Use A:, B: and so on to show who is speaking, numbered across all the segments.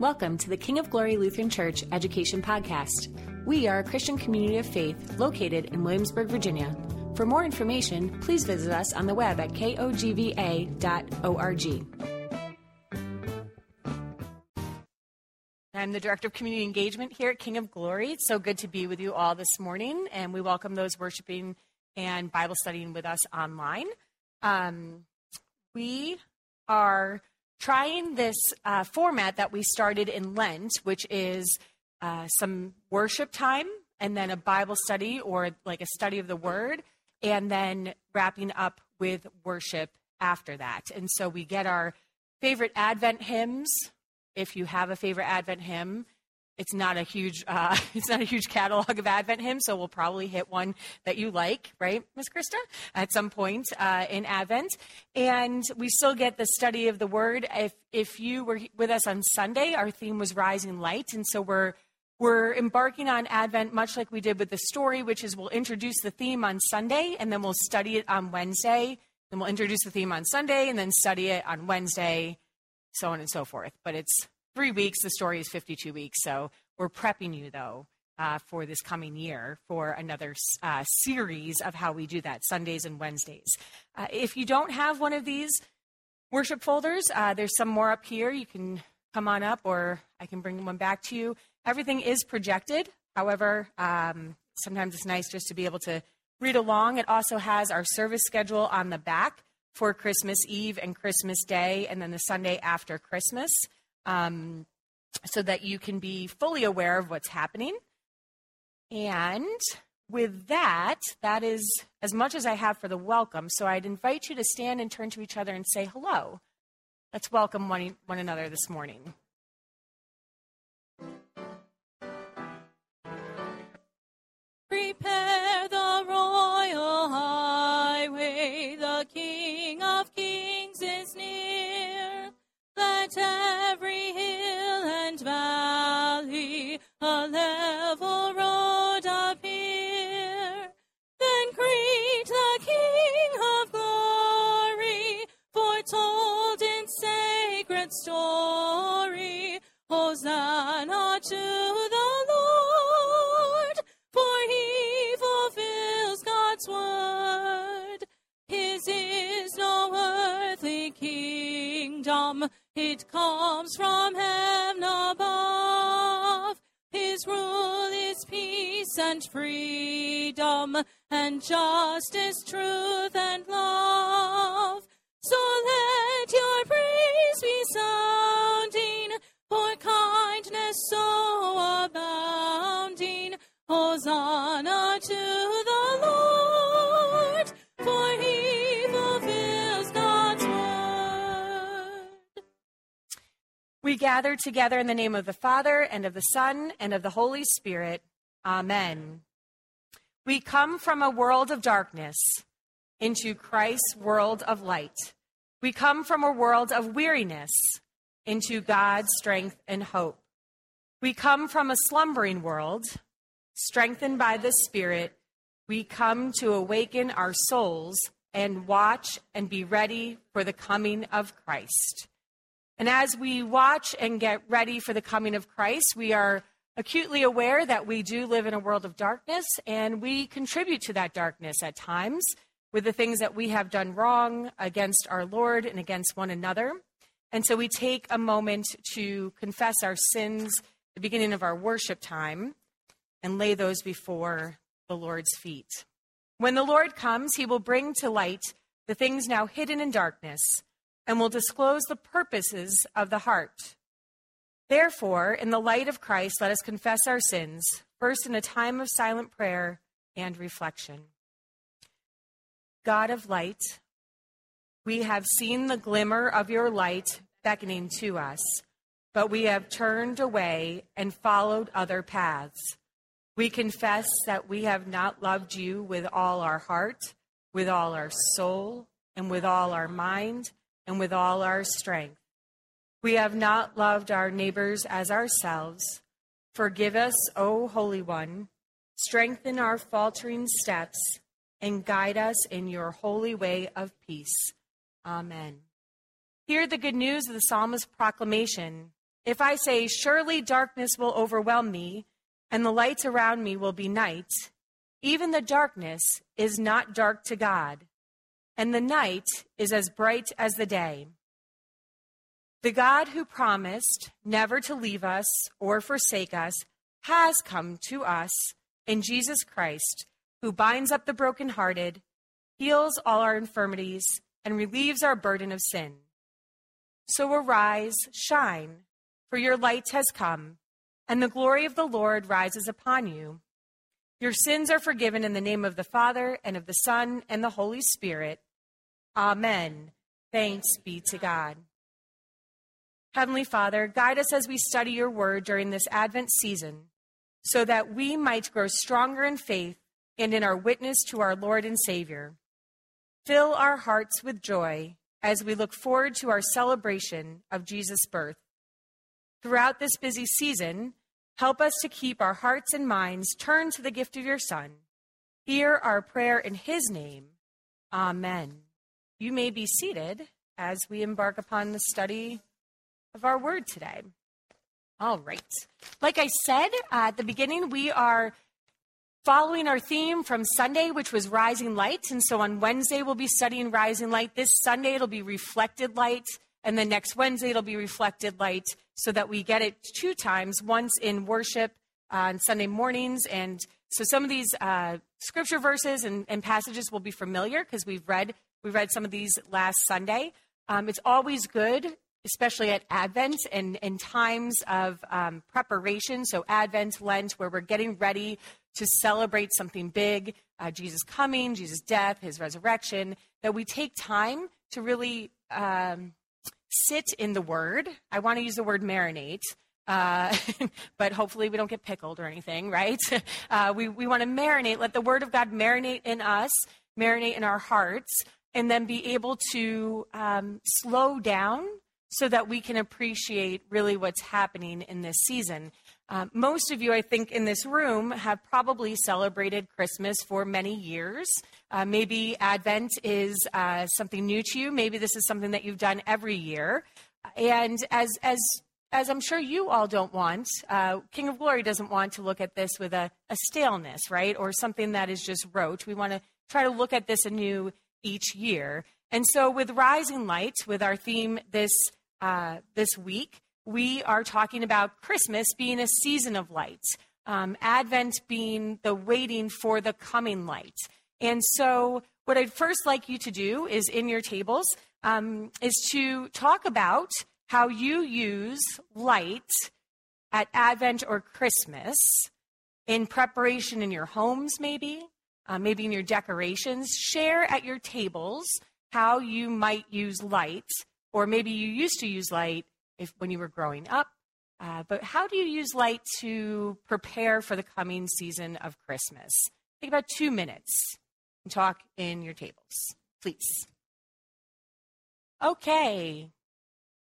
A: Welcome to the King of Glory Lutheran Church Education Podcast. We are a Christian community of faith located in Williamsburg, Virginia. For more information, please visit us on the web at kogva.org. I'm the Director of Community Engagement here at King of Glory. It's so good to be with you all this morning, and we welcome those worshiping and Bible studying with us online. Um, we are trying this uh, format that we started in Lent, which is uh, some worship time and then a Bible study or like a study of the Word, and then wrapping up with worship after that. And so we get our favorite Advent hymns. If you have a favorite Advent hymn, it's not a huge uh, it's not a huge catalog of Advent hymns, so we'll probably hit one that you like, right, Miss Krista, at some point uh, in Advent. And we still get the study of the Word. If if you were with us on Sunday, our theme was Rising Light, and so we're we're embarking on Advent much like we did with the story, which is we'll introduce the theme on Sunday, and then we'll study it on Wednesday. Then we'll introduce the theme on Sunday, and then study it on Wednesday, so on and so forth. But it's three weeks. The story is 52 weeks. So we're prepping you, though, uh, for this coming year for another uh, series of how we do that Sundays and Wednesdays. Uh, if you don't have one of these worship folders, uh, there's some more up here. You can come on up, or I can bring one back to you. Everything is projected. However, um, sometimes it's nice just to be able to read along. It also has our service schedule on the back for Christmas Eve and Christmas Day, and then the Sunday after Christmas um, so that you can be fully aware of what's happening. And with that, that is as much as I have for the welcome. So I'd invite you to stand and turn to each other and say hello. Let's welcome one, one another this morning.
B: Every hill and valley a level it comes from heaven above. His rule is peace and freedom, and justice, truth, and love. So let your praise be sounding, for kindness so abounding. Hosanna to
A: We gather together in the name of the Father, and of the Son, and of the Holy Spirit. Amen. We come from a world of darkness into Christ's world of light. We come from a world of weariness into God's strength and hope. We come from a slumbering world, strengthened by the Spirit. We come to awaken our souls and watch and be ready for the coming of Christ. And as we watch and get ready for the coming of Christ, we are acutely aware that we do live in a world of darkness and we contribute to that darkness at times with the things that we have done wrong against our Lord and against one another. And so we take a moment to confess our sins at the beginning of our worship time and lay those before the Lord's feet. When the Lord comes, he will bring to light the things now hidden in darkness and will disclose the purposes of the heart. Therefore, in the light of Christ, let us confess our sins, first in a time of silent prayer and reflection. God of light, we have seen the glimmer of your light beckoning to us, but we have turned away and followed other paths. We confess that we have not loved you with all our heart, with all our soul, and with all our mind, and with all our strength. We have not loved our neighbors as ourselves. Forgive us, O Holy One. Strengthen our faltering steps and guide us in your holy way of peace. Amen. Hear the good news of the psalmist's proclamation. If I say, Surely darkness will overwhelm me, and the lights around me will be night, even the darkness is not dark to God, and the night is as bright as the day. The God who promised never to leave us or forsake us has come to us in Jesus Christ, who binds up the brokenhearted, heals all our infirmities, and relieves our burden of sin. So arise, shine, for your light has come, and the glory of the Lord rises upon you. Your sins are forgiven in the name of the Father, and of the Son, and the Holy Spirit. Amen. Thanks be to God. Heavenly Father, guide us as we study your word during this Advent season, so that we might grow stronger in faith and in our witness to our Lord and Savior. Fill our hearts with joy as we look forward to our celebration of Jesus' birth. Throughout this busy season, help us to keep our hearts and minds turned to the gift of your Son. Hear our prayer in his name. Amen. You may be seated as we embark upon the study of our word today. All right. Like I said at the beginning, we are following our theme from Sunday, which was rising light. And so on Wednesday, we'll be studying rising light. This Sunday, it'll be reflected light. And then next Wednesday, it'll be reflected light so that we get it two times once in worship on Sunday mornings. And so some of these uh, scripture verses and, and, passages will be familiar because we've read, we read some of these last Sunday. Um, it's always good especially at Advent and in times of um, preparation. So, Advent, Lent, where we're getting ready to celebrate something big uh, Jesus coming, Jesus' death, his resurrection, that we take time to really um, sit in the word. I want to use the word marinate. Uh, but hopefully we don't get pickled or anything, right? Uh, we we want to marinate, let the Word of God marinate in us, marinate in our hearts, and then be able to um, slow down so that we can appreciate really what's happening in this season. Uh, most of you, I think, in this room have probably celebrated Christmas for many years. Uh, maybe Advent is uh, something new to you. Maybe this is something that you've done every year. And as as as I'm sure you all don't want, uh, King of Glory doesn't want to look at this with a, a staleness, right, or something that is just rote. We want to try to look at this anew each year. And so, with Rising Light, with our theme this uh, this week, we are talking about Christmas being a season of light, um, Advent being the waiting for the coming light. And so, what I'd first like you to do is in your tables um, is to talk about how you use light at Advent or Christmas in preparation in your homes, maybe, uh, maybe in your decorations. Share at your tables how you might use light or maybe you used to use light if when you were growing up. Uh, but how do you use light to prepare for the coming season of Christmas? Take about two minutes talk in your tables, please. Okay.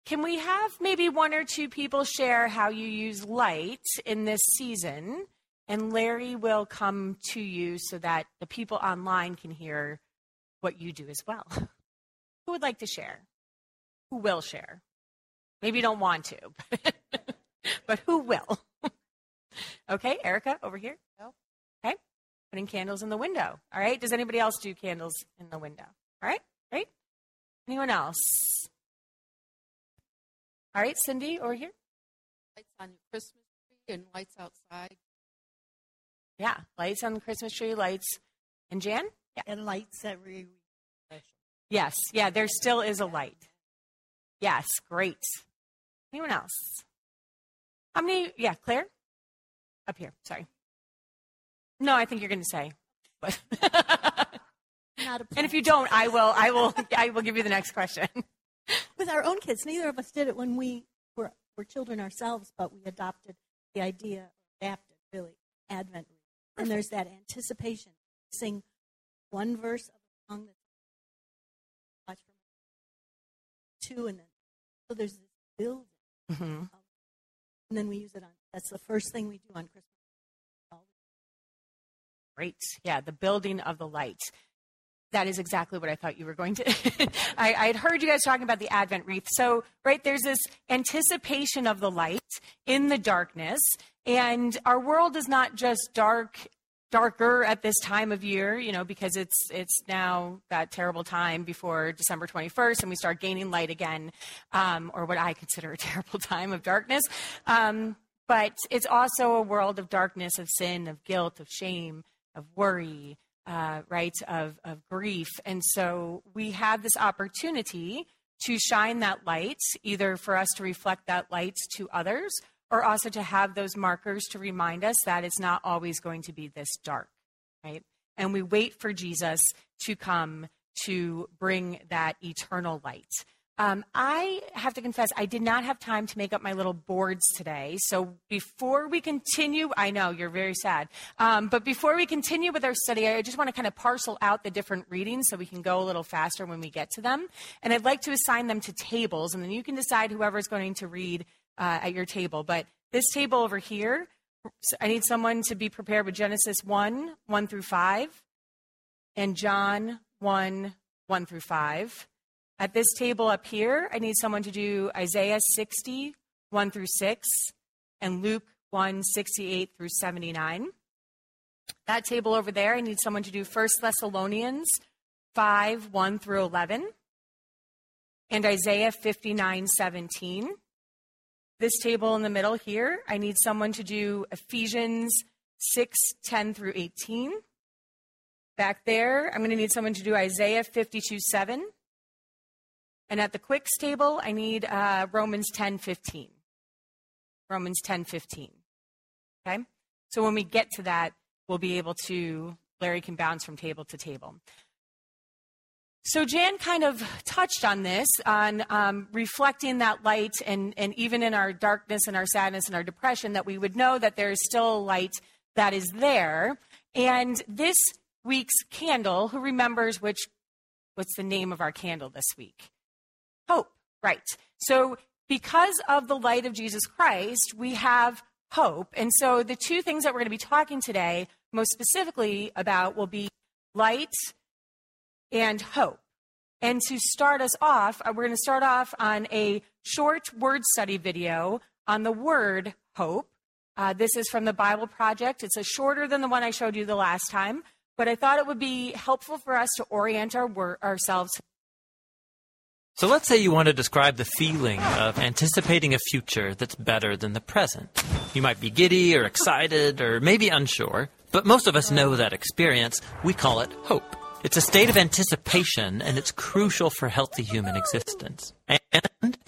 A: Can we have maybe one or two people share how you use light in this season? And Larry will come to you so that the people online can hear what you do as well. Who would like to share? who will share. Maybe you don't want to, but who will? okay, Erica, over here. Putting candles in the window. All right. Does anybody else do candles in the window? All right, right? Anyone else? All right, Cindy, over here.
C: Lights on your Christmas tree and lights outside.
A: Yeah, lights on the Christmas tree, lights. And Jan?
D: Yeah. And lights every week.
A: Yes, yeah, there still is a light. Yes, great. Anyone else? How many? Yeah, Claire? Up here, sorry. No, I think you're going to say. But and if you don't, I will. I will. I will give you the next question.
D: With our own kids, neither of us did it when we were were children ourselves, but we adopted the idea, adapted really, Advent. And there's that anticipation. Sing one verse of a song that's watch from two, and then so there's this building. Mm-hmm. and then we use it on, that's the first thing we do on Christmas.
A: Great. Yeah, the building of the light. That is exactly what I thought you were going to. I, had heard you guys talking about the Advent wreath. So, right, there's this anticipation of the light in the darkness. And our world is not just dark, darker at this time of year, you know, because it's it's now that terrible time before December 21st, and we start gaining light again, um, or what I consider a terrible time of darkness. Um, but it's also a world of darkness, of sin, of guilt, of shame, of worry, uh, right, of, of grief. And so we have this opportunity to shine that light, either for us to reflect that light to others or also to have those markers to remind us that it's not always going to be this dark, right? And we wait for Jesus to come to bring that eternal light. Um, I have to confess, I did not have time to make up my little boards today. So before we continue, I know you're very sad, um, but before we continue with our study, I just want to kind of parcel out the different readings so we can go a little faster when we get to them. And I'd like to assign them to tables, and then you can decide whoever's going to read uh, at your table. But this table over here, I need someone to be prepared with Genesis 1 1 through 5, and John 1 1 through 5. At this table up here, I need someone to do Isaiah 60, 1 through 6, and Luke 1, 68 through 79. That table over there, I need someone to do 1 Thessalonians 5, 1 through 11, and Isaiah 59, 17. This table in the middle here, I need someone to do Ephesians 6, 10 through 18. Back there, I'm going to need someone to do Isaiah 52, 7. And at the quicks table, I need uh, Romans 10 15. Romans 10 15. Okay? So when we get to that, we'll be able to, Larry can bounce from table to table. So Jan kind of touched on this, on um, reflecting that light, and, and even in our darkness and our sadness and our depression, that we would know that there is still light that is there. And this week's candle, who remembers which, what's the name of our candle this week? Hope, right. So, because of the light of Jesus Christ, we have hope. And so, the two things that we're going to be talking today, most specifically about, will be light and hope. And to start us off, uh, we're going to start off on a short word study video on the word hope. Uh, this is from the Bible Project. It's a shorter than the one I showed you the last time, but I thought it would be helpful for us to orient our wor- ourselves
E: so let's say you want to describe the feeling of anticipating a future that's better than the present. You might be giddy or excited or maybe unsure, but most of us know that experience. We call it hope. It's a state of anticipation and it's crucial for healthy human existence. And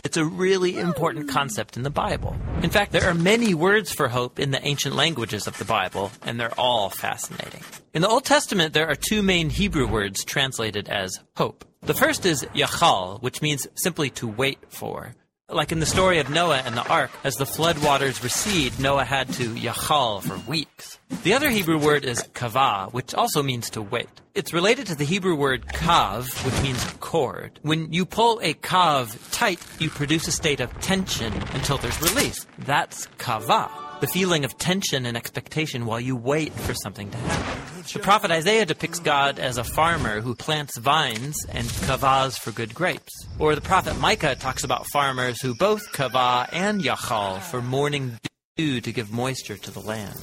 E: it's a really important concept in the Bible. In fact, there are many words for hope in the ancient languages of the Bible, and they're all fascinating. In the Old Testament, there are two main Hebrew words translated as hope. The first is yachal, which means simply to wait for. Like in the story of Noah and the ark, as the flood waters recede, Noah had to yachal for weeks. The other Hebrew word is kava, which also means to wait. It's related to the Hebrew word kav, which means cord. When you pull a kav tight, you produce a state of tension until there's release. That's kava the feeling of tension and expectation while you wait for something to happen. The prophet Isaiah depicts God as a farmer who plants vines and kavahs for good grapes. Or the prophet Micah talks about farmers who both kavah and yachal for morning dew to give moisture to the land.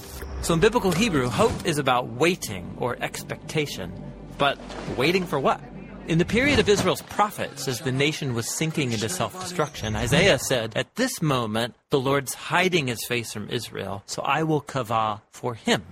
E: So in biblical Hebrew, hope is about waiting or expectation. But waiting for what? In the period of Israel's prophets, as the nation was sinking into self destruction, Isaiah said, At this moment, the Lord's hiding his face from Israel, so I will kavah for him.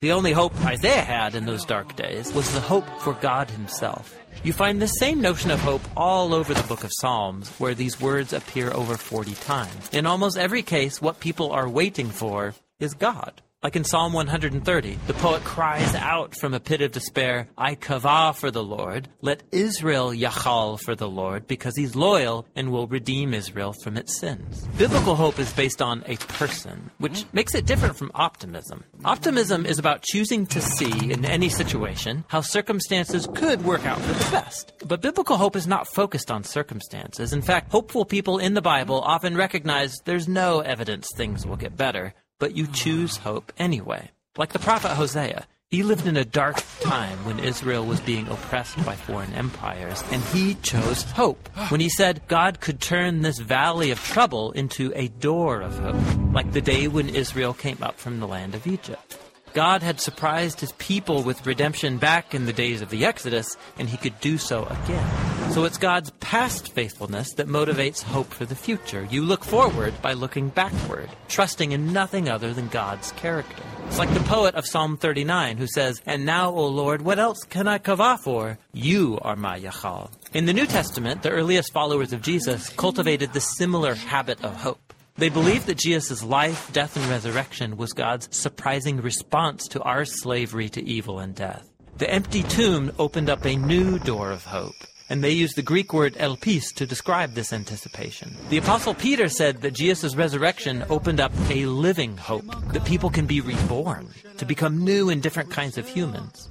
E: The only hope Isaiah had in those dark days was the hope for God himself. You find the same notion of hope all over the book of Psalms, where these words appear over 40 times. In almost every case, what people are waiting for is God. Like in Psalm 130, the poet cries out from a pit of despair, I kavah for the Lord. Let Israel yachal for the Lord, because he's loyal and will redeem Israel from its sins. Biblical hope is based on a person, which makes it different from optimism. Optimism is about choosing to see in any situation how circumstances could work out for the best. But biblical hope is not focused on circumstances. In fact, hopeful people in the Bible often recognize there's no evidence things will get better but you choose hope anyway. Like the prophet Hosea, He lived in a dark time when Israel was being oppressed by foreign empires, and he chose hope when he said God could turn this valley of trouble into a door of hope, like the day when Israel came up from the land of Egypt. God had surprised his people with redemption back in the days of the Exodus, and he could do so again. So it's God's past faithfulness that motivates hope for the future. You look forward by looking backward, trusting in nothing other than God's character. It's like the poet of Psalm 39 who says, And now, O Lord, what else can I kavah for? You are my Yachal. In the New Testament, the earliest followers of Jesus cultivated the similar habit of hope. They believed that Jesus' life, death, and resurrection was God's surprising response to our slavery to evil and death. The empty tomb opened up a new door of hope, and they used the Greek word elpis to describe this anticipation. The Apostle Peter said that Jesus' resurrection opened up a living hope, that people can be reborn, to become new and different kinds of humans.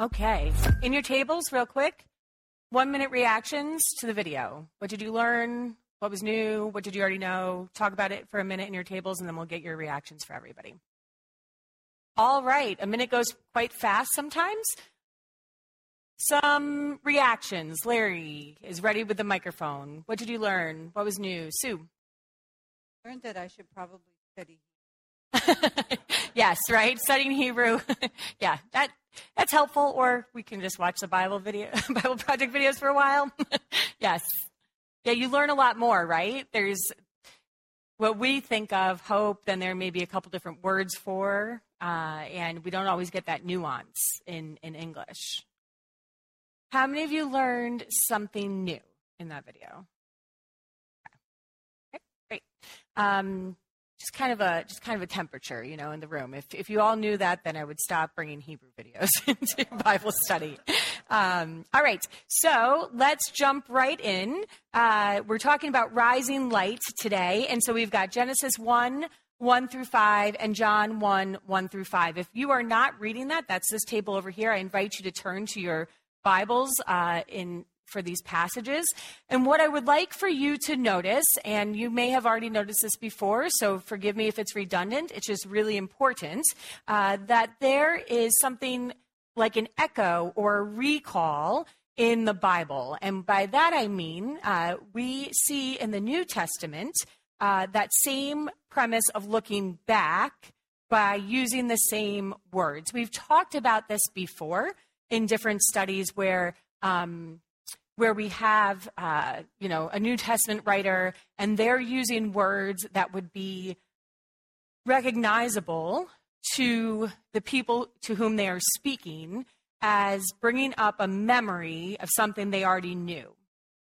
A: Okay. In your tables, real quick, one minute reactions to the video. What did you learn? What was new? What did you already know? Talk about it for a minute in your tables, and then we'll get your reactions for everybody. All right. A minute goes quite fast sometimes. Some reactions. Larry is ready with the microphone. What did you learn? What was new? Sue.
C: learned that I should probably study.
A: yes, right. Studying Hebrew. yeah, that that's helpful. Or we can just watch the Bible video, Bible project videos for a while. yes, yeah. You learn a lot more, right? There's what we think of hope. Then there may be a couple different words for, uh, and we don't always get that nuance in in English. How many of you learned something new in that video? Okay, great. Um, just kind of a just kind of a temperature, you know, in the room. If if you all knew that, then I would stop bringing Hebrew videos into Bible study. Um, all right, so let's jump right in. Uh, we're talking about rising light today, and so we've got Genesis one. 1 through 5 and John 1 1 through 5. If you are not reading that, that's this table over here. I invite you to turn to your Bibles uh, in for these passages. And what I would like for you to notice, and you may have already noticed this before, so forgive me if it's redundant, it's just really important, uh, that there is something like an echo or a recall in the Bible. And by that I mean, uh, we see in the New Testament uh, that same premise of looking back by using the same words. We've talked about this before in different studies where um, where we have, uh, you know, a New Testament writer, and they're using words that would be recognizable to the people to whom they are speaking as bringing up a memory of something they already knew,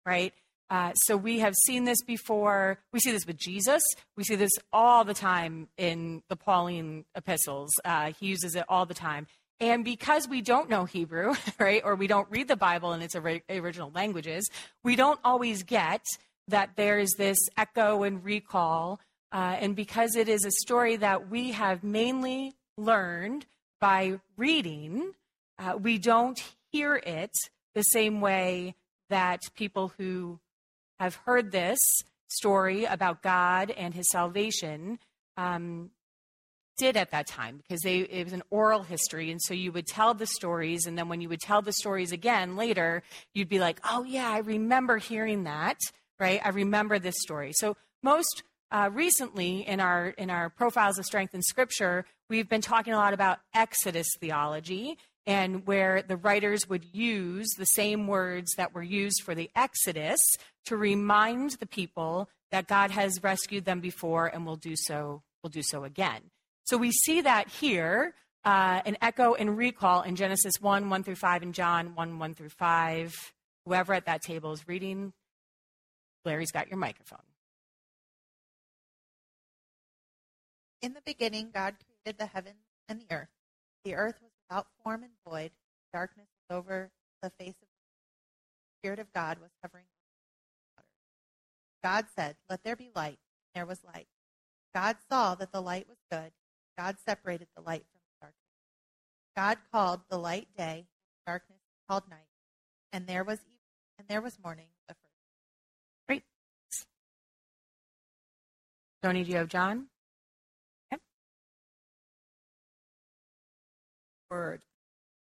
A: right? Uh, so we have seen this before. We see this with Jesus. We see this all the time in the Pauline epistles. Uh, he uses it all the time. And because we don't know Hebrew, right, or we don't read the Bible in its original languages, we don't always get that there is this echo and recall. Uh, and because it is a story that we have mainly learned by reading, uh, we don't hear it the same way that people who have heard this story about God and his salvation um, did at that time because they, it was an oral history. And so you would tell the stories. And then when you would tell the stories again later, you'd be like, oh, yeah, I remember hearing that, right? I remember this story. So most uh, recently in our, in our profiles of strength in scripture, we've been talking a lot about Exodus theology. and where the writers would use the same words that were used for the Exodus to remind the people that God has rescued them before and will do so will do so again. So we see that here, uh, an echo and recall in Genesis 1, 1 through 5, and John 1, 1 through 5. Whoever at that table is reading, Larry's got your microphone.
F: In the beginning, God created the heavens and the earth. The earth was without form and void. Darkness was over the face of the Spirit of God was hovering over the water. God said, Let there be light. And there was light. God saw that the light was good. God separated the light from the darkness. God called the light day, darkness called night. And there was evening, and there was morning the first.
A: Great. Tony, do you have John?
C: Word.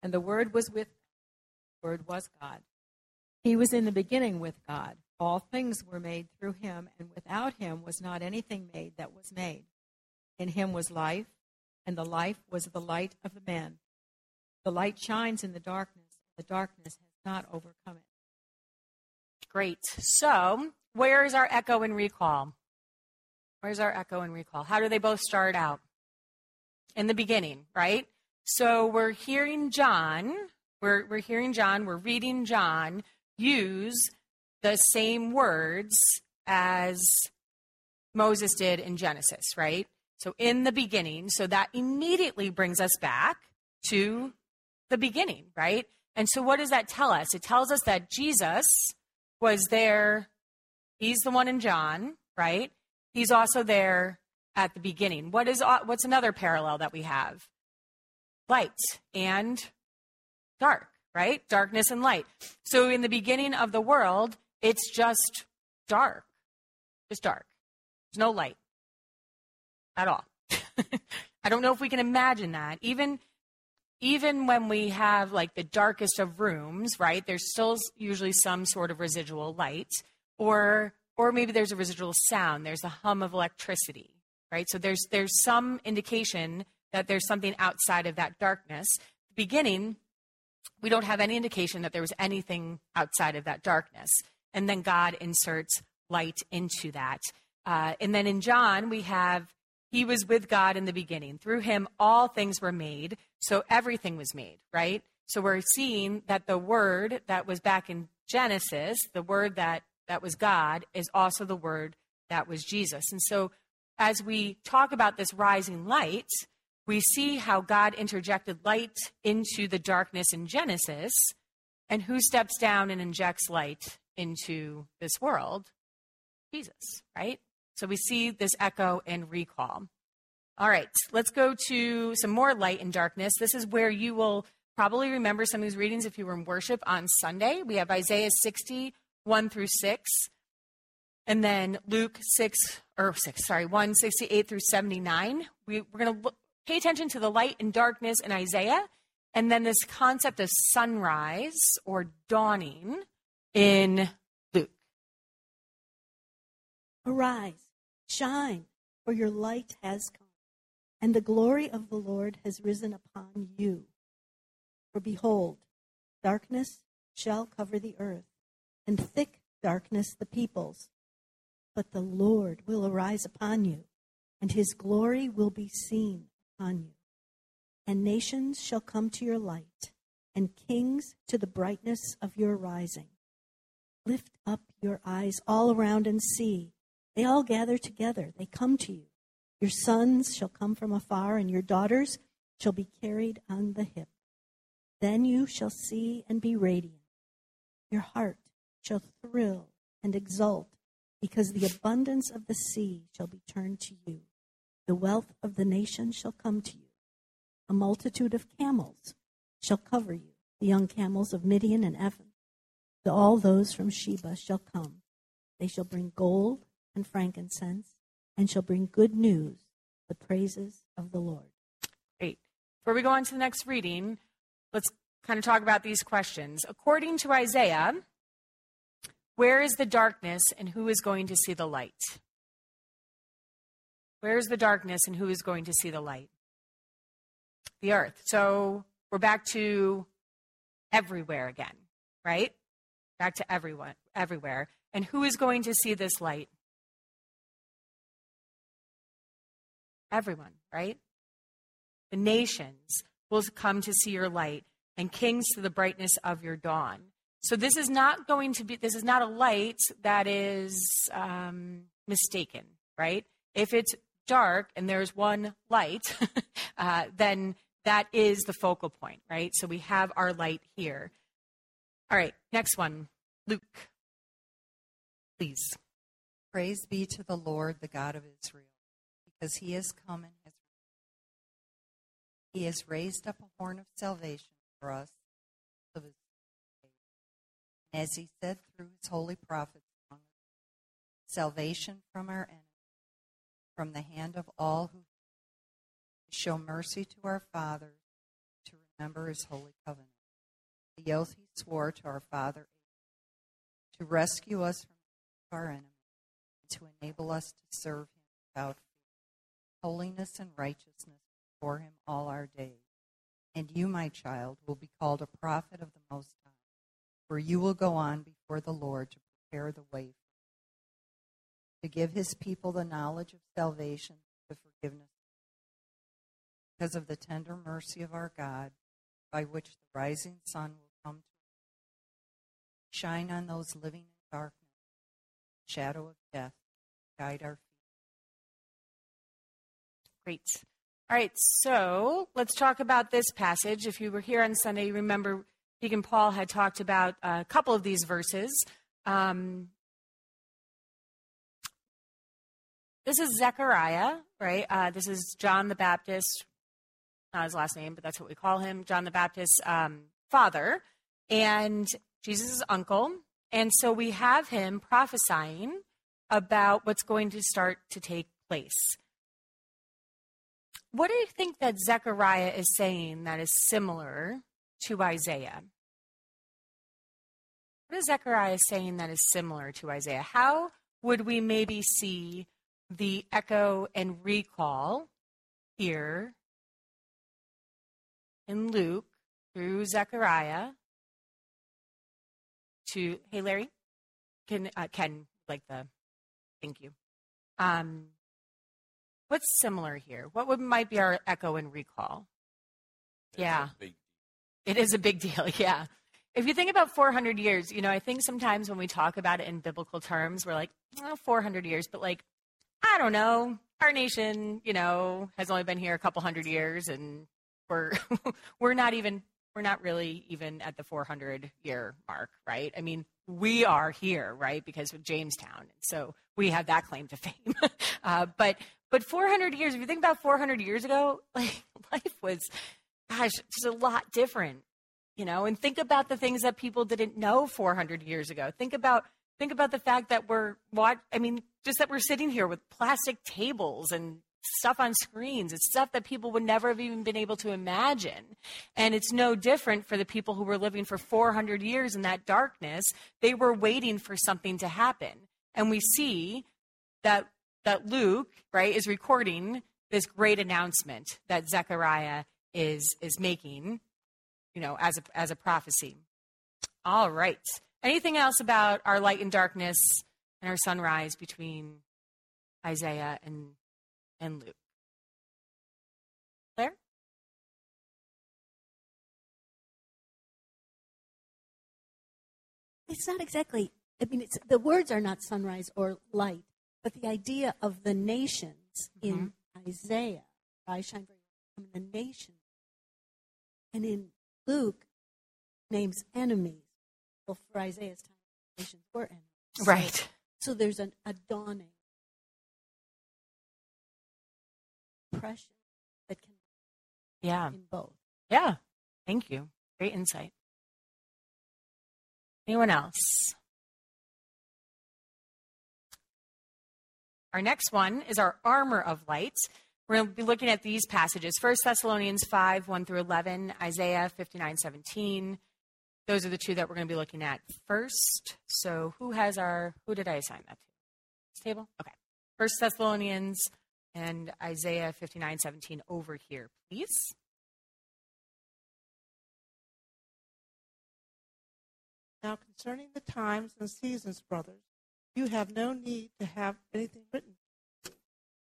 C: And the Word was with the Word was God. He was in the beginning with God. All things were made through him, and without him was not anything made that was made. In him was life, and the life was the light of the men. The light shines in the darkness, and the darkness has not overcome it.
A: Great. So, where is our echo and recall? Where's our echo and recall? How do they both start out? In the beginning, right? So we're hearing John, we're, we're hearing John, we're reading John use the same words as Moses did in Genesis, right? So in the beginning, so that immediately brings us back to the beginning, right? And so what does that tell us? It tells us that Jesus was there. He's the one in John, right? He's also there at the beginning. What is uh, what's another parallel that we have? light and dark, right? Darkness and light. So in the beginning of the world, it's just dark, just dark. There's no light at all. I don't know if we can imagine that. Even even when we have like the darkest of rooms, right? There's still usually some sort of residual light or or maybe there's a residual sound, there's a hum of electricity, right? So there's there's some indication that there's something outside of that darkness. Beginning, we don't have any indication that there was anything outside of that darkness. And then God inserts light into that. Uh, and then in John, we have He was with God in the beginning. Through Him, all things were made. So everything was made, right? So we're seeing that the word that was back in Genesis, the word that, that was God, is also the word that was Jesus. And so as we talk about this rising light, we see how God interjected light into the darkness in Genesis, and who steps down and injects light into this world? Jesus, right? So we see this echo and recall. All right, let's go to some more light and darkness. This is where you will probably remember some of these readings if you were in worship on Sunday. We have Isaiah 60, 1 through 6, and then Luke 6, or 6, sorry, 168 through 79. We, we're going to Pay attention to the light and darkness in Isaiah, and then this concept of sunrise or dawning in Luke.
D: Arise, shine, for your light has come, and the glory of the Lord has risen upon you. For behold, darkness shall cover the earth, and thick darkness the peoples. But the Lord will arise upon you, and his glory will be seen upon you. And nations shall come to your light, and kings to the brightness of your rising. Lift up your eyes all around and see. They all gather together, they come to you. Your sons shall come from afar, and your daughters shall be carried on the hip. Then you shall see and be radiant. Your heart shall thrill and exult, because the abundance of the sea shall be turned to you. The wealth of the nation shall come to you. A multitude of camels shall cover you. The young camels of Midian and Ephah. All those from Sheba shall come. They shall bring gold and frankincense, and shall bring good news, the praises of the Lord.
A: Great. Before we go on to the next reading, let's kind of talk about these questions. According to Isaiah, where is the darkness and who is going to see the light? Where's the darkness and who is going to see the light? The earth. So we're back to everywhere again, right? Back to everyone, everywhere. And who is going to see this light? Everyone, right? The nations will come to see your light, and kings to the brightness of your dawn. So this is not going to be. This is not a light that is um, mistaken, right? If it's dark and there's one light, uh, then that is the focal point, right? So we have our light here. All right, next one, Luke, please.
G: Praise be to the Lord, the God of Israel, because he has come and has he has raised up a horn of salvation for us of his as he said through his holy prophets salvation from our enemies from the hand of all who show mercy to our fathers to remember his holy covenant. The oath he swore to our father to rescue us from our enemies and to enable us to serve him without holiness and righteousness before him all our days and you my child will be called a prophet of the most high for you will go on before the lord to prepare the way for him, to give his people the knowledge of salvation, the forgiveness, because of the tender mercy of our God, by which the rising sun will come to shine on those living in darkness, shadow of death, guide our.
A: Great. All right, so let's talk about this passage. If you were here on Sunday, you remember Deacon Paul had talked about a couple of these verses. Um, This is Zechariah, right? Uh, this is John the Baptist, not his last name, but that's what we call him, John the Baptist's um, father, and Jesus' uncle. And so we have him prophesying about what's going to start to take place. What do you think that Zechariah is saying that is similar to Isaiah? What is Zechariah saying that is similar to Isaiah? How would we maybe see the echo and recall here in Luke through Zechariah to hey Larry can uh, Ken like the thank you um what's similar here what would might be our echo and recall
H: It's
A: yeah it is a big deal yeah if you think about 400 years you know i think sometimes when we talk about it in biblical terms we're like oh, 400 years but like I don't know. Our nation, you know, has only been here a couple hundred years, and we're we're not even we're not really even at the 400 year mark, right? I mean, we are here, right, because of Jamestown, so we have that claim to fame. uh, but but 400 years, if you think about 400 years ago, like life was, gosh, just a lot different, you know. And think about the things that people didn't know 400 years ago. Think about think about the fact that we're what I mean, just that we're sitting here with plastic tables and stuff on screens. It's stuff that people would never have even been able to imagine. And it's no different for the people who were living for 400 years in that darkness. They were waiting for something to happen. And we see that that Luke, right, is recording this great announcement that Zechariah is is making, you know, as a as a prophecy. All right. Anything else about our light and darkness and our sunrise between Isaiah and, and Luke. Claire?
D: It's not exactly, I mean, it's, the words are not sunrise or light, but the idea of the nations in mm-hmm. Isaiah, I shine for the nations. And in Luke, names enemies. Well, for Isaiah's time, nations were enemies.
A: Right.
D: So there's an, a dawning impression that can
A: Yeah.
D: in both.
A: Yeah. Thank you. Great insight. Anyone else? Our next one is our armor of lights. We're going to be looking at these passages 1 Thessalonians 5, 1 through 11, Isaiah 59, 17. Those are the two that we're going to be looking at first. So, who has our, who did I assign that to? This table? Okay. 1 Thessalonians and Isaiah 59, 17 over here, please.
H: Now, concerning the times and seasons, brothers, you have no need to have anything written.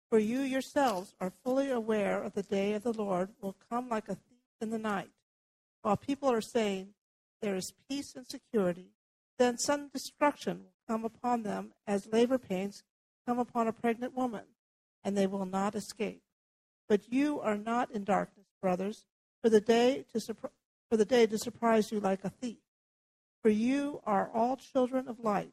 H: For you yourselves are fully aware of the day of the Lord will come like a thief in the night. While people are saying, There is peace and security, then sudden destruction will come upon them as labor pains come upon a pregnant woman, and they will not escape. But you are not in darkness, brothers, for the day to, surpri- for the day to surprise you like a thief. For you are all children of light,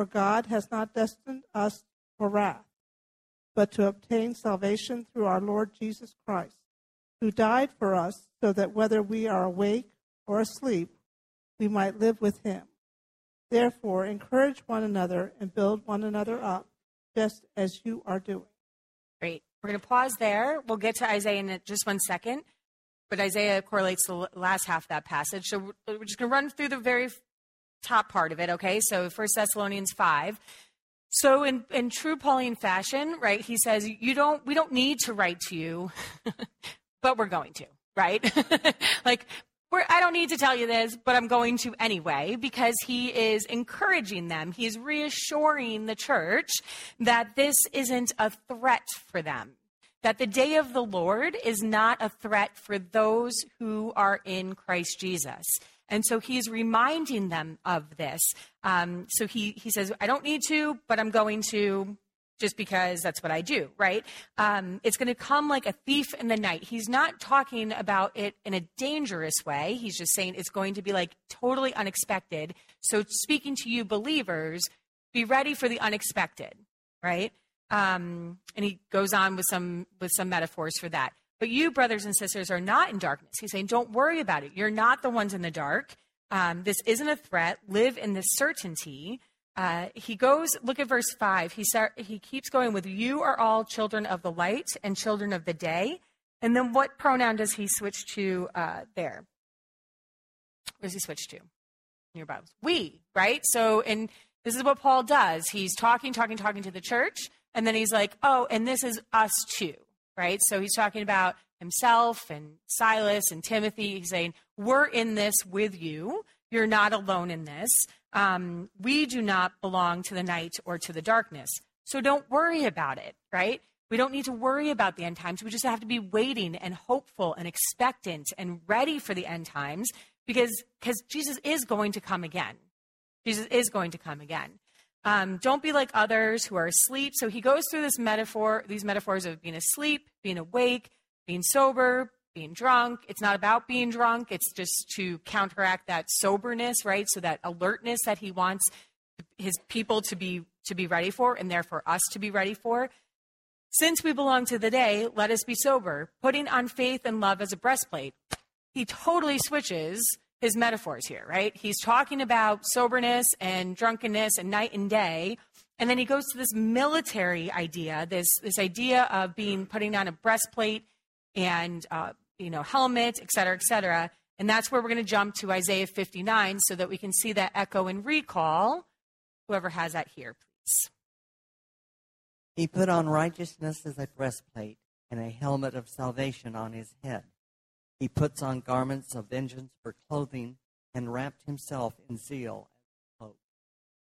H: For God has not destined us for wrath, but to obtain salvation through our Lord Jesus Christ, who died for us so that whether we are awake or asleep, we might live with him. Therefore, encourage one another and build one another up, just as you are doing.
A: Great. We're going to pause there. We'll get to Isaiah in just one second, but Isaiah correlates the last half of that passage. So we're just going to run through the very top part of it, okay? So 1 Thessalonians 5. So in, in true Pauline fashion, right, he says, you don't, we don't need to write to you, but we're going to, right? like, we're, I don't need to tell you this, but I'm going to anyway, because he is encouraging them. He is reassuring the church that this isn't a threat for them. That the day of the Lord is not a threat for those who are in Christ Jesus. And so he's reminding them of this. Um, so he, he says, I don't need to, but I'm going to just because that's what I do, right? Um, it's going to come like a thief in the night. He's not talking about it in a dangerous way. He's just saying it's going to be like totally unexpected. So, speaking to you believers, be ready for the unexpected, right? Um, and he goes on with some with some metaphors for that. But you, brothers and sisters, are not in darkness. He's saying, don't worry about it. You're not the ones in the dark. Um, this isn't a threat. Live in this certainty. Uh, he goes, look at verse 5. He, start, he keeps going with, You are all children of the light and children of the day. And then what pronoun does he switch to uh, there? What does he switch to in your Bibles? We, right? So, and this is what Paul does. He's talking, talking, talking to the church. And then he's like, Oh, and this is us too, right? So he's talking about himself and Silas and Timothy. He's saying, We're in this with you. You're not alone in this. Um, we do not belong to the night or to the darkness. So don't worry about it, right? We don't need to worry about the end times. We just have to be waiting and hopeful and expectant and ready for the end times because because Jesus is going to come again. Jesus is going to come again. Um, don't be like others who are asleep. So he goes through this metaphor, these metaphors of being asleep, being awake, being sober, being drunk. It's not about being drunk. It's just to counteract that soberness, right? So that alertness that he wants his people to be to be ready for and therefore us to be ready for. Since we belong to the day, let us be sober, putting on faith and love as a breastplate. He totally switches his metaphors here, right? He's talking about soberness and drunkenness and night and day. And then he goes to this military idea, this, this idea of being putting on a breastplate and uh, you know helmet, et cetera, et cetera. And that's where we're going to jump to Isaiah 59 so that we can see that echo and recall. Whoever has that here, please.
I: He put on righteousness as a breastplate and a helmet of salvation on his head. He puts on garments of vengeance for clothing and wrapped himself in zeal as cloak.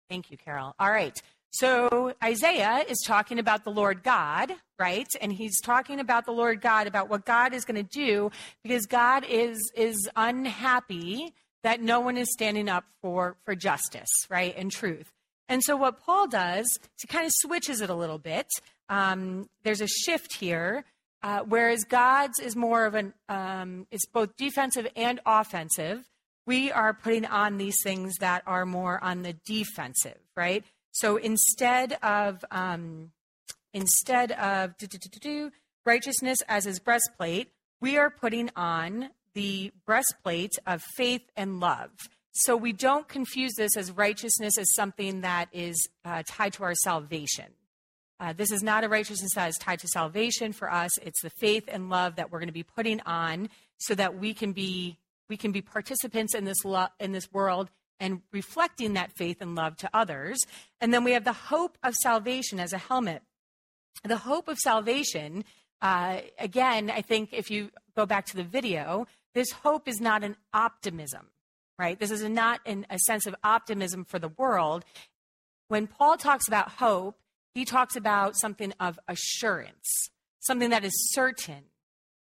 A: Thank you, Carol. All right. So Isaiah is talking about the Lord God, right? And he's talking about the Lord God, about what God is going to do, because God is is unhappy that no one is standing up for for justice, right, and truth. And so what Paul does, he kind of switches it a little bit. Um, there's a shift here, uh, whereas God's is more of an um, it's both defensive and offensive. We are putting on these things that are more on the defensive, right? So instead of um, instead of righteousness as his breastplate, we are putting on the breastplate of faith and love. so we don't confuse this as righteousness as something that is uh, tied to our salvation. Uh, this is not a righteousness that is tied to salvation for us. It's the faith and love that we're going to be putting on so that we can be we can be participants in this lo- in this world and reflecting that faith and love to others. And then we have the hope of salvation as a helmet. The hope of salvation, uh, again, I think if you go back to the video, this hope is not an optimism, right? This is not in a sense of optimism for the world. When Paul talks about hope, he talks about something of assurance, something that is certain.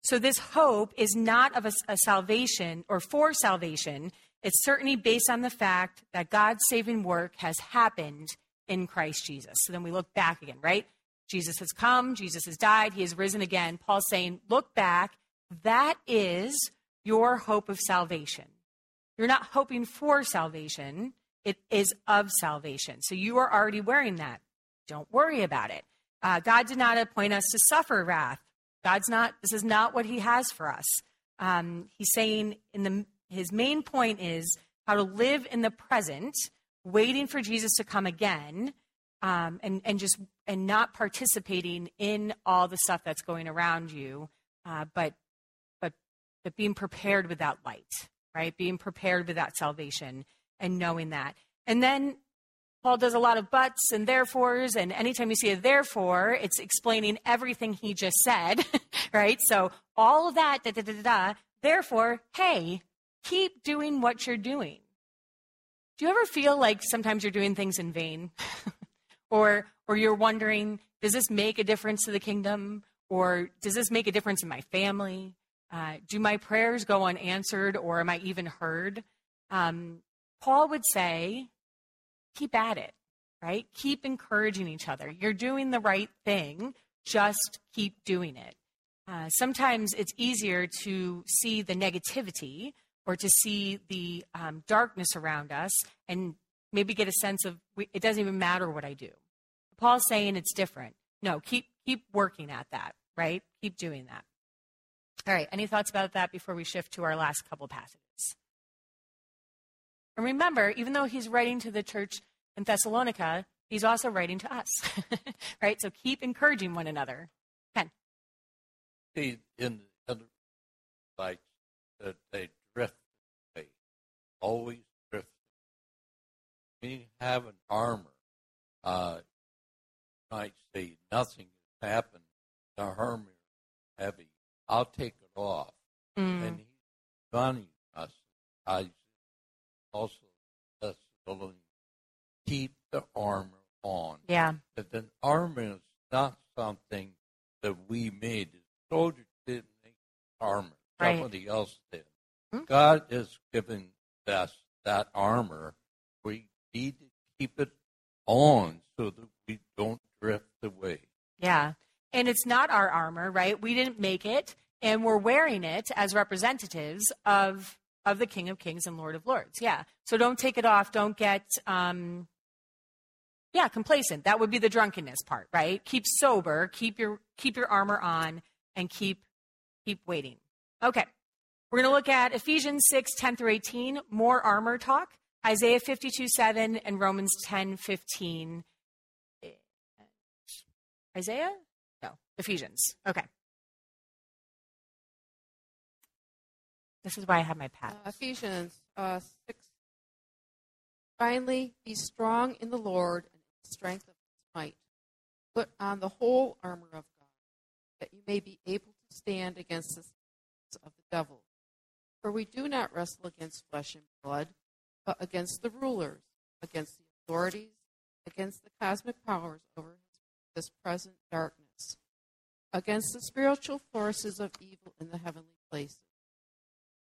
A: So this hope is not of a, a salvation or for salvation. It's certainly based on the fact that God's saving work has happened in Christ Jesus. So then we look back again, right? Jesus has come, Jesus has died, he has risen again. Paul's saying, look back. That is your hope of salvation. You're not hoping for salvation, it is of salvation. So you are already wearing that. Don't worry about it. Uh, God did not appoint us to suffer wrath. God's not, this is not what he has for us. Um, he's saying in the, his main point is how to live in the present, waiting for Jesus to come again, um, and, and just, and not participating in all the stuff that's going around you, uh, but, but, but being prepared with that light, right? Being prepared with that salvation and knowing that. And then Paul does a lot of buts and therefores, and anytime you see a therefore, it's explaining everything he just said, right? So all of that, da da da da. Therefore, hey, keep doing what you're doing. Do you ever feel like sometimes you're doing things in vain, or or you're wondering, does this make a difference to the kingdom, or does this make a difference in my family? Uh, do my prayers go unanswered, or am I even heard? Um, Paul would say, keep at it, right? Keep encouraging each other. You're doing the right thing. Just keep doing it. Uh, sometimes it's easier to see the negativity or to see the um, darkness around us and maybe get a sense of it doesn't even matter what I do. Paul's saying it's different. No, keep keep working at that, right? Keep doing that. All right, any thoughts about that before we shift to our last couple passages? And remember, even though he's writing to the church in Thessalonica, he's also writing to us, right? So keep encouraging one another. Ken.
J: See, in the other like that they drift away, always drift. When you have an armor, uh, you might say nothing has happened. The armor is heavy. I'll take it off.
A: Mm.
J: And he's gunning us. I also Thessalonians keep the armor on.
A: Yeah.
J: That the armor is not something that we made. The soldiers didn't make armor.
A: Right.
J: Somebody else did.
A: Hmm?
J: God has given us that armor. We need to keep it on so that we don't drift away.
A: Yeah. And it's not our armor, right? We didn't make it, and we're wearing it as representatives of of the King of Kings and Lord of Lords. Yeah. So don't take it off. Don't get um yeah, complacent. That would be the drunkenness part, right? Keep sober, keep your keep your armor on and keep keep waiting. Okay. We're going to look at Ephesians 6, 10 through 18, more armor talk, Isaiah 52, 7, and Romans 10, 15. Isaiah? No, Ephesians. Okay. This is why I have my pad.
K: Uh, Ephesians uh, 6. Finally, be strong in the Lord and in the strength of his might. Put on the whole armor of God, that you may be able to stand against the schemes of the devil. For we do not wrestle against flesh and blood, but against the rulers, against the authorities, against the cosmic powers over this present darkness, against the spiritual forces of evil in the heavenly places.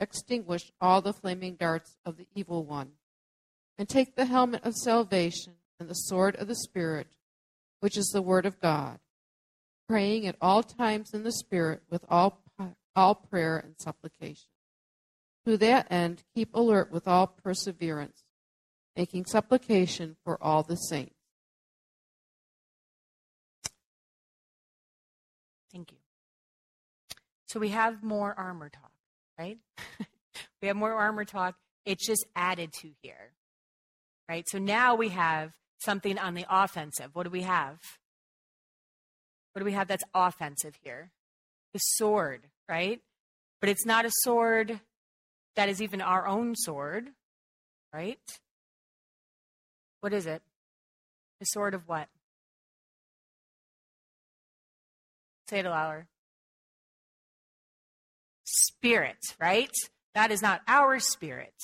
K: extinguish all the flaming darts of the evil one. And take the helmet of salvation and the sword of the Spirit, which is the Word of God, praying at all times in the Spirit with all, all prayer and supplication. To that end, keep alert with all perseverance, making supplication for all the saints.
A: Thank you. So we have more armor talk, right? we have more armor talk. It's just added to here, right? So now we have something on the offensive. What do we have? What do we have that's offensive here? The sword, right? But it's not a sword that is even our own sword, right? What is it? The sword of what? Say it louder. Spirit, right? That is not our spirit.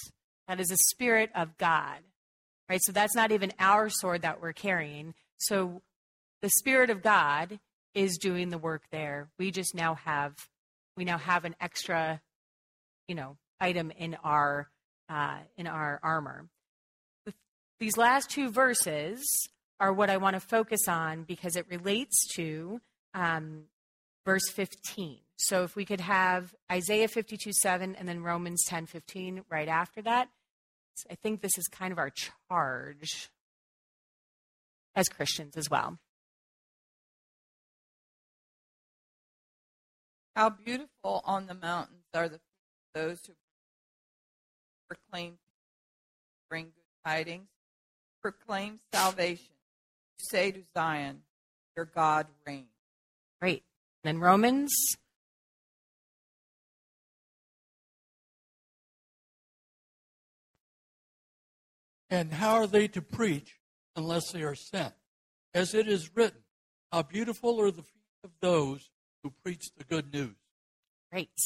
A: That is the spirit of God, right? So that's not even our sword that we're carrying. So the spirit of God is doing the work there. We just now have, we now have an extra, you know, item in our uh, in our armor. These last two verses are what I want to focus on because it relates to um, verse 15. So if we could have Isaiah 52 7 and then Romans 10 15 right after that, I think this is kind of our charge as Christians as well.
L: How beautiful on the mountains are the those who proclaim, bring good tidings, proclaim salvation. Say to Zion, your God reigns.
A: Great. And Then Romans.
J: And how are they to preach unless they are sent? As it is written, how beautiful are the feet of those who preach the good news.
A: Great.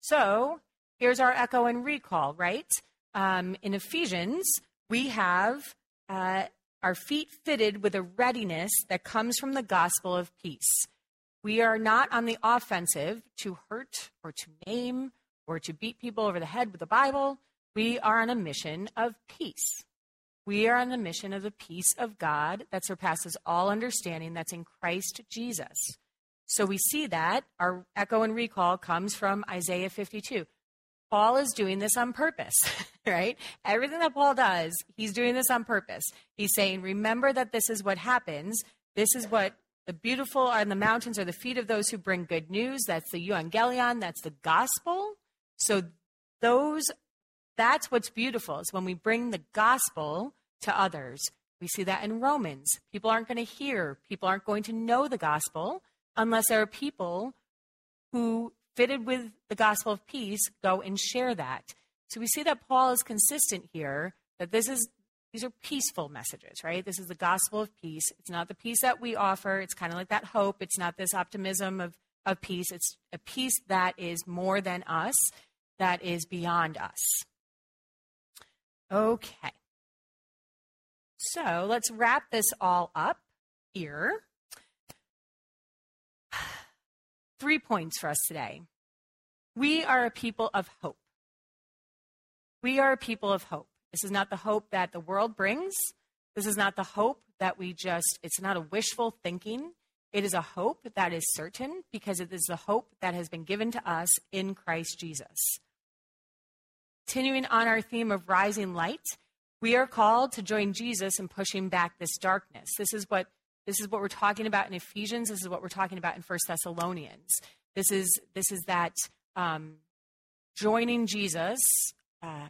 A: So here's our echo and recall, right? Um, in Ephesians, we have uh, our feet fitted with a readiness that comes from the gospel of peace. We are not on the offensive to hurt or to name or to beat people over the head with the Bible. We are on a mission of peace. We are on the mission of the peace of God that surpasses all understanding that's in Christ Jesus. So we see that our echo and recall comes from Isaiah 52. Paul is doing this on purpose, right? Everything that Paul does, he's doing this on purpose. He's saying, remember that this is what happens. This is what the beautiful are in the mountains are the feet of those who bring good news. That's the euangelion. That's the gospel. So those, that's what's beautiful is when we bring the gospel to others. We see that in Romans. People aren't going to hear. People aren't going to know the gospel unless there are people who fitted with the gospel of peace go and share that. So we see that Paul is consistent here that this is these are peaceful messages, right? This is the gospel of peace. It's not the peace that we offer. It's kind of like that hope. It's not this optimism of, of peace. It's a peace that is more than us, that is beyond us. Okay. So let's wrap this all up here. Three points for us today. We are a people of hope. We are a people of hope. This is not the hope that the world brings. This is not the hope that we just, it's not a wishful thinking. It is a hope that is certain because it is the hope that has been given to us in Christ Jesus. Continuing on our theme of rising light, we are called to join Jesus in pushing back this darkness. This is what this is what we're talking about in Ephesians. This is what we're talking about in First Thessalonians. This is this is that um, joining Jesus. Uh,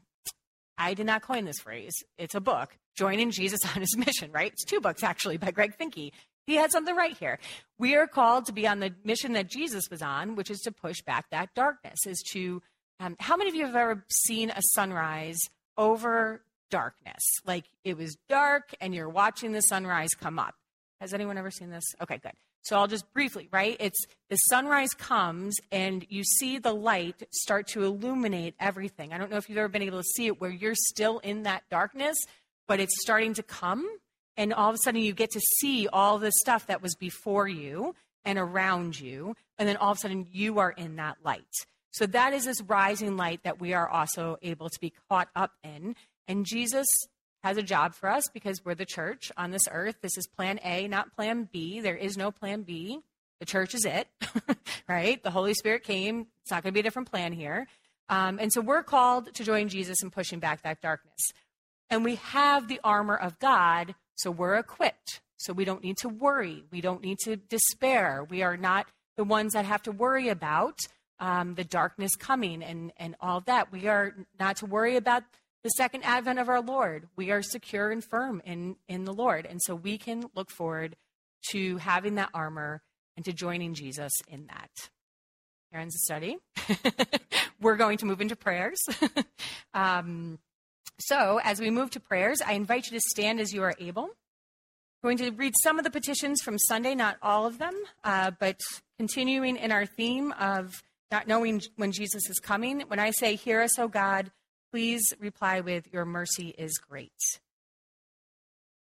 A: I did not coin this phrase. It's a book. Joining Jesus on his mission, right? It's two books actually by Greg Finke. He had something right here. We are called to be on the mission that Jesus was on, which is to push back that darkness. Is to um, how many of you have ever seen a sunrise over darkness? Like it was dark and you're watching the sunrise come up. Has anyone ever seen this? Okay, good. So I'll just briefly, right? It's the sunrise comes and you see the light start to illuminate everything. I don't know if you've ever been able to see it where you're still in that darkness, but it's starting to come. And all of a sudden you get to see all the stuff that was before you and around you. And then all of a sudden you are in that light. So that is this rising light that we are also able to be caught up in. And Jesus has a job for us because we're the church on this earth. This is plan A, not plan B. There is no plan B. The church is it, right? The Holy Spirit came. It's not going to be a different plan here. Um, and so we're called to join Jesus in pushing back that darkness. And we have the armor of God, so we're equipped. So we don't need to worry. We don't need to despair. We are not the ones that have to worry about um, the darkness coming and, and all that. We are not to worry about the second advent of our Lord. We are secure and firm in, in the Lord. And so we can look forward to having that armor and to joining Jesus in that. Aaron's study. We're going to move into prayers. um, so, as we move to prayers, I invite you to stand as you are able. I'm going to read some of the petitions from Sunday, not all of them, uh, but continuing in our theme of not knowing when Jesus is coming. When I say, Hear us, O God, please reply with, Your mercy is great.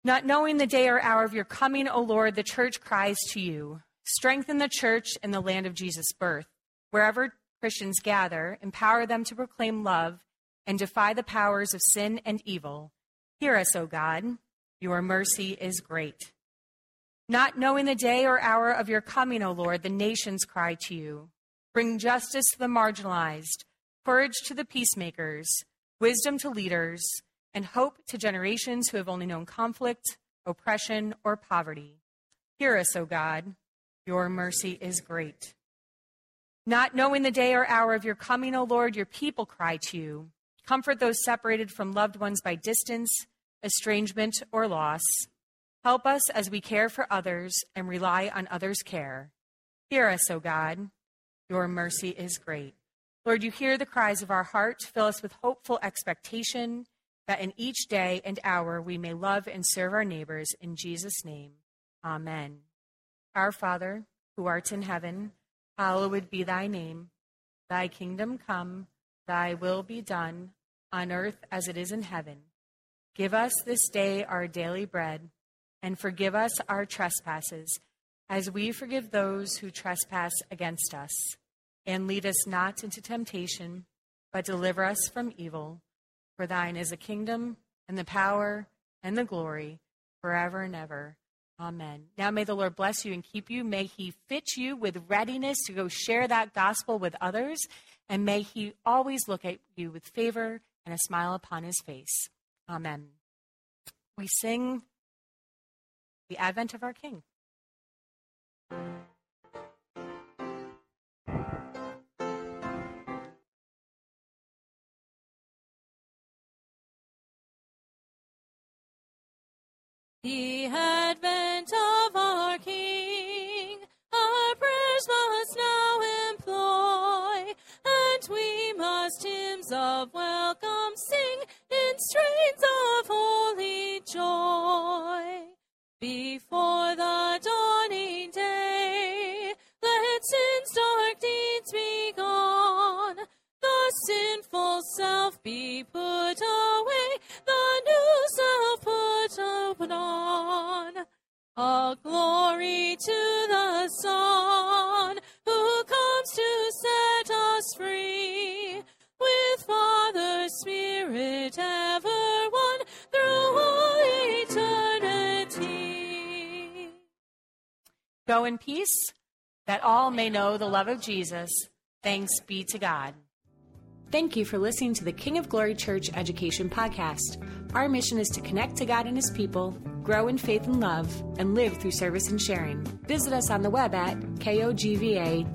A: Not knowing the day or hour of your coming, O Lord, the church cries to you. Strengthen the church in the land of Jesus' birth. Wherever Christians gather, empower them to proclaim love and defy the powers of sin and evil. Hear us, O God. Your mercy is great. Not knowing the day or hour of your coming, O Lord, the nations cry to you. Bring justice to the marginalized, courage to the peacemakers, wisdom to leaders, and hope to generations who have only known conflict, oppression, or poverty. Hear us, O God. Your mercy is great. Not knowing the day or hour of your coming, O Lord, your people cry to you. Comfort those separated from loved ones by distance, estrangement, or loss. Help us as we care for others and rely on others' care. Hear us, O God. Your mercy is great. Lord, you hear the cries of our heart. Fill us with hopeful expectation that in each day and hour we may love and serve our neighbors. In Jesus' name, amen. Our Father, who art in heaven, hallowed be thy name. Thy kingdom come, thy will be done, on earth as it is in heaven. Give us this day our daily bread, and forgive us our trespasses, as we forgive those who trespass against us. And lead us not into temptation, but deliver us from evil. For thine is the kingdom, and the power, and the glory, forever and ever. Amen. Now may the Lord bless you and keep you. May he fit you with readiness to go share that gospel with others. And may he always look at you with favor and a smile upon his face. Amen. We sing the advent of our King.
B: The advent of our King, our prayers must now employ, and we must hymns of welcome sing in strains of holy joy. Before the sinful self be put away, the new self put on. All glory to the Son, who comes to set us free, with Father, Spirit, ever one, through all eternity.
A: Go in peace, that all may know the love of Jesus. Thanks be to God. Thank you for listening to the King of Glory Church Education Podcast. Our mission is to connect to God and His people, grow in faith and love, and live through service and sharing. Visit us on the web at kogva.org.